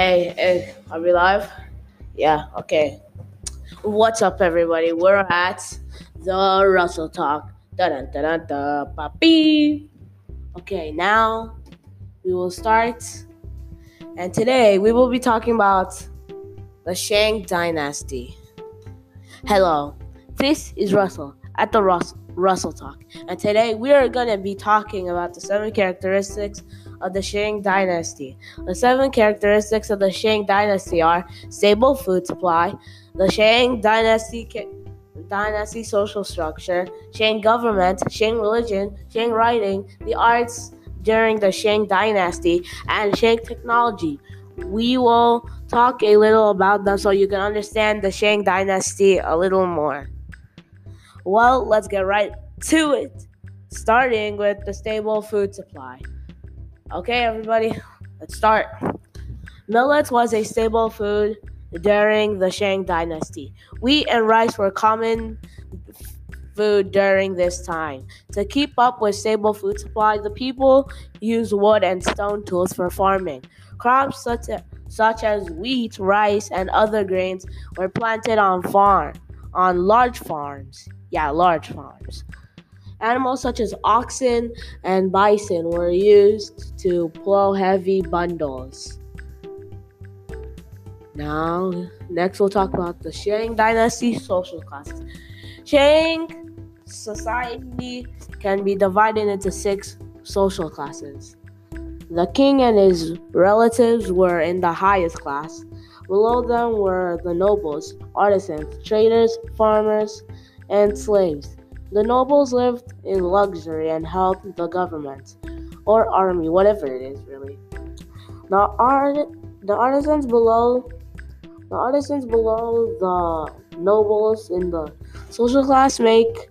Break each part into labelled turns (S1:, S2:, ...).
S1: Hey, hey, are we live? Yeah, okay. What's up, everybody? We're at the Russell Talk. Da da da da da, papi. Okay, now we will start. And today we will be talking about the Shang Dynasty. Hello, this is Russell at the Russell, Russell Talk. And today we are going to be talking about the seven characteristics of the Shang Dynasty. The seven characteristics of the Shang Dynasty are stable food supply, the Shang Dynasty dynasty social structure, Shang government, Shang religion, Shang writing, the arts during the Shang dynasty, and Shang technology. We will talk a little about them so you can understand the Shang dynasty a little more. Well, let's get right to it, starting with the stable food supply. Okay, everybody, let's start. Millet was a stable food during the Shang dynasty. Wheat and rice were common food during this time. To keep up with stable food supply, the people used wood and stone tools for farming. Crops such as, such as wheat, rice, and other grains were planted on farm on large farms. Yeah, large farms. Animals such as oxen and bison were used to plow heavy bundles. Now, next we'll talk about the Shang Dynasty social classes. Shang society can be divided into six social classes. The king and his relatives were in the highest class. Below them were the nobles, artisans, traders, farmers, and slaves. The nobles lived in luxury and helped the government or army, whatever it is, really. The art, the artisans below the artisans below the nobles in the social class make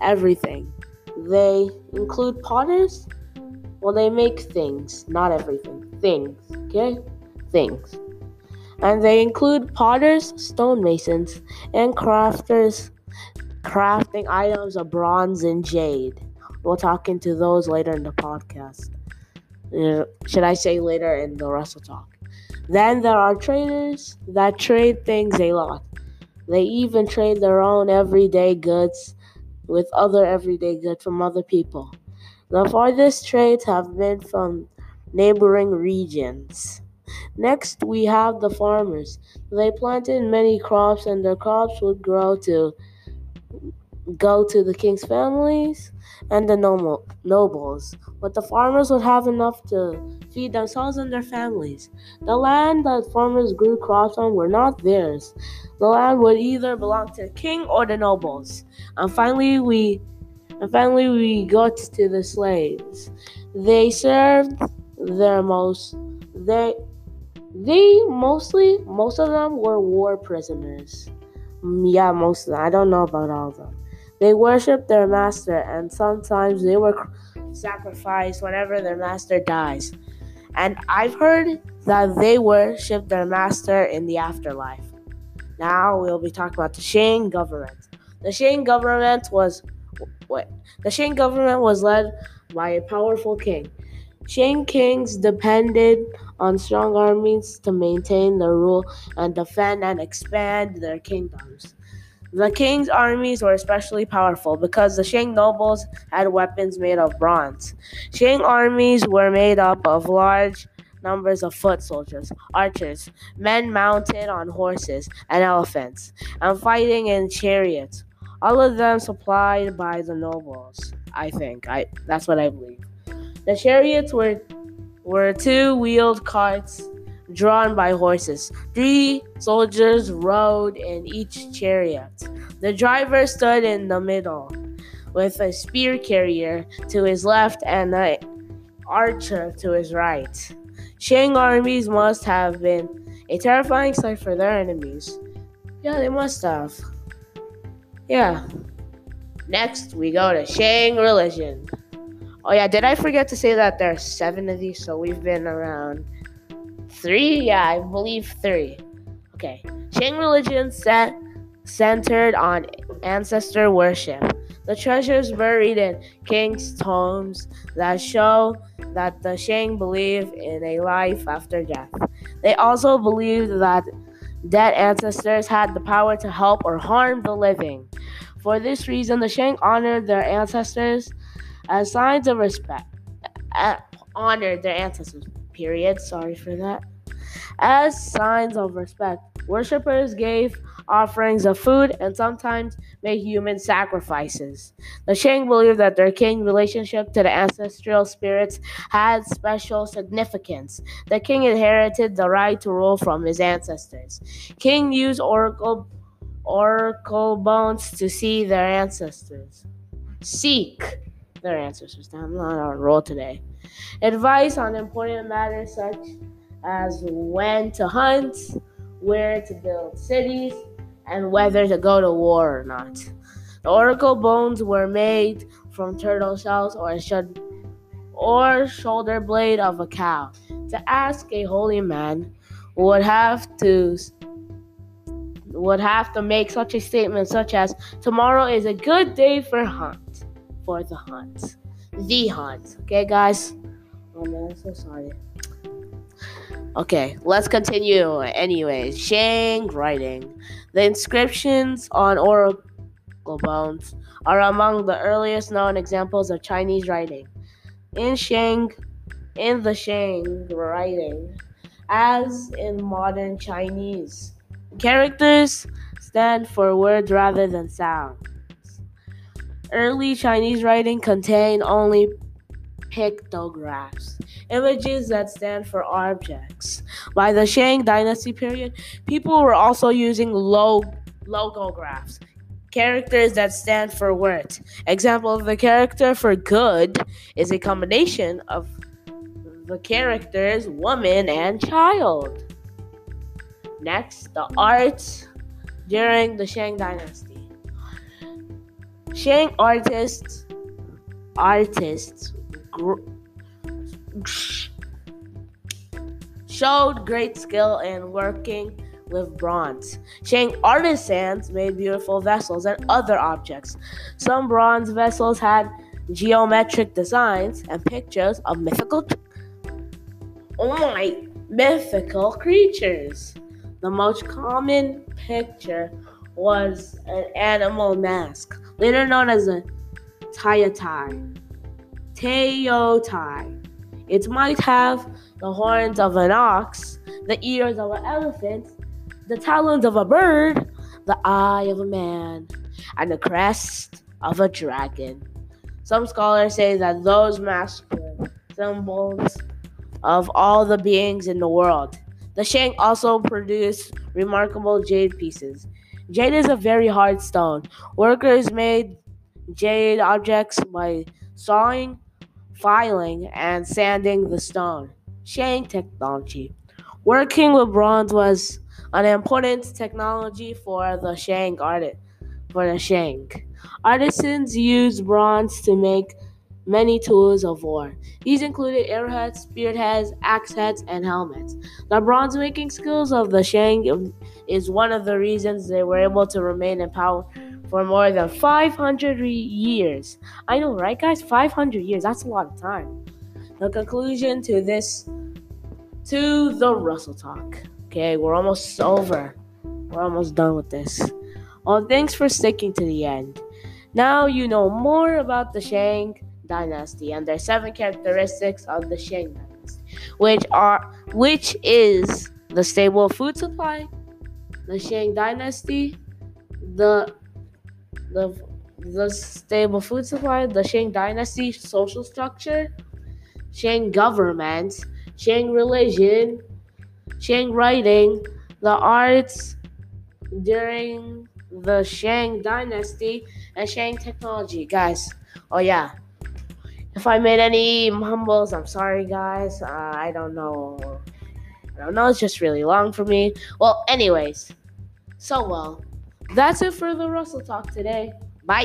S1: everything. They include potters. Well, they make things, not everything. Things, okay? Things. And they include potters, stonemasons, and crafters crafting items of bronze and jade. We'll talk into those later in the podcast. Uh, should I say later in the Russell Talk? Then there are traders that trade things a lot. They even trade their own everyday goods with other everyday goods from other people. The farthest trades have been from neighboring regions. Next, we have the farmers. They planted many crops, and their crops would grow to go to the king's families and the nobles, but the farmers would have enough to feed themselves and their families. The land that farmers grew crops on were not theirs. The land would either belong to the king or the nobles. And finally we and finally we got to the slaves. They served their most they they mostly most of them were war prisoners. Mm, yeah, most of them. I don't know about all of them. They worshiped their master, and sometimes they were sacrificed whenever their master dies. And I've heard that they worship their master in the afterlife. Now we'll be talking about the Shang government. The Shang government was what? The Shang government was led by a powerful king. Shang kings depended on strong armies to maintain their rule and defend and expand their kingdoms. The king's armies were especially powerful because the Shang nobles had weapons made of bronze. Shang armies were made up of large numbers of foot soldiers, archers, men mounted on horses and elephants, and fighting in chariots. All of them supplied by the nobles. I think I that's what I believe. The chariots were were two-wheeled carts drawn by horses. Three soldiers rode in each chariot. The driver stood in the middle with a spear carrier to his left and an archer to his right. Shang armies must have been a terrifying sight for their enemies. Yeah, they must have. Yeah. Next, we go to Shang religion. Oh, yeah, did I forget to say that there are seven of these? So we've been around Three? Yeah, I believe three. Okay. Shang religion set centered on ancestor worship. The treasures buried in kings' tombs that show that the Shang believe in a life after death. They also believed that dead ancestors had the power to help or harm the living. For this reason, the Shang honored their ancestors as signs of respect. Uh, honored their ancestors, period. Sorry for that. As signs of respect, worshippers gave offerings of food and sometimes made human sacrifices. The Shang believed that their king relationship to the ancestral spirits had special significance. The king inherited the right to rule from his ancestors. King used oracle oracle bones to see their ancestors. Seek their ancestors. I'm not on roll today. Advice on important matters such as when to hunt, where to build cities, and whether to go to war or not. The oracle bones were made from turtle shells or should or shoulder blade of a cow. To ask a holy man would have to would have to make such a statement such as tomorrow is a good day for hunt for the hunt. The hunt. Okay guys? Oh man, I'm so sorry. Okay, let's continue. Anyways, Shang writing. The inscriptions on oracle bones are among the earliest known examples of Chinese writing. In Shang, in the Shang writing, as in modern Chinese, characters stand for words rather than sounds. Early Chinese writing contained only pictographs, images that stand for objects. By the Shang Dynasty period, people were also using log- logographs, characters that stand for words. Example of the character for good is a combination of the characters woman and child. Next, the arts during the Shang Dynasty. Shang artists artists showed great skill in working with bronze. Shang artisans made beautiful vessels and other objects. Some bronze vessels had geometric designs and pictures of mythical oh my mythical creatures. The most common picture was an animal mask, later known as a taitai. Taotie. It might have the horns of an ox, the ears of an elephant, the talons of a bird, the eye of a man, and the crest of a dragon. Some scholars say that those masks were symbols of all the beings in the world. The Shang also produced remarkable jade pieces. Jade is a very hard stone. Workers made jade objects by sawing filing, and sanding the stone. Shang technology. Working with bronze was an important technology for the Shang art for the Shang. Artisans used bronze to make many tools of war. These included arrowheads, spearheads, axe heads, and helmets. The bronze making skills of the Shang is one of the reasons they were able to remain in power for more than 500 years. I know, right, guys? 500 years. That's a lot of time. The conclusion to this, to the Russell talk. Okay, we're almost over. We're almost done with this. Well, thanks for sticking to the end. Now you know more about the Shang dynasty and their seven characteristics of the Shang dynasty, which are which is the stable food supply, the Shang dynasty, the the the stable food supply, the Shang dynasty social structure, Shang government, Shang religion, Shang writing, the arts during the Shang dynasty, and Shang technology. Guys, oh yeah. If I made any mumbles, I'm sorry, guys. Uh, I don't know. I don't know. It's just really long for me. Well, anyways. So well. That's it for the Russell Talk today. Bye.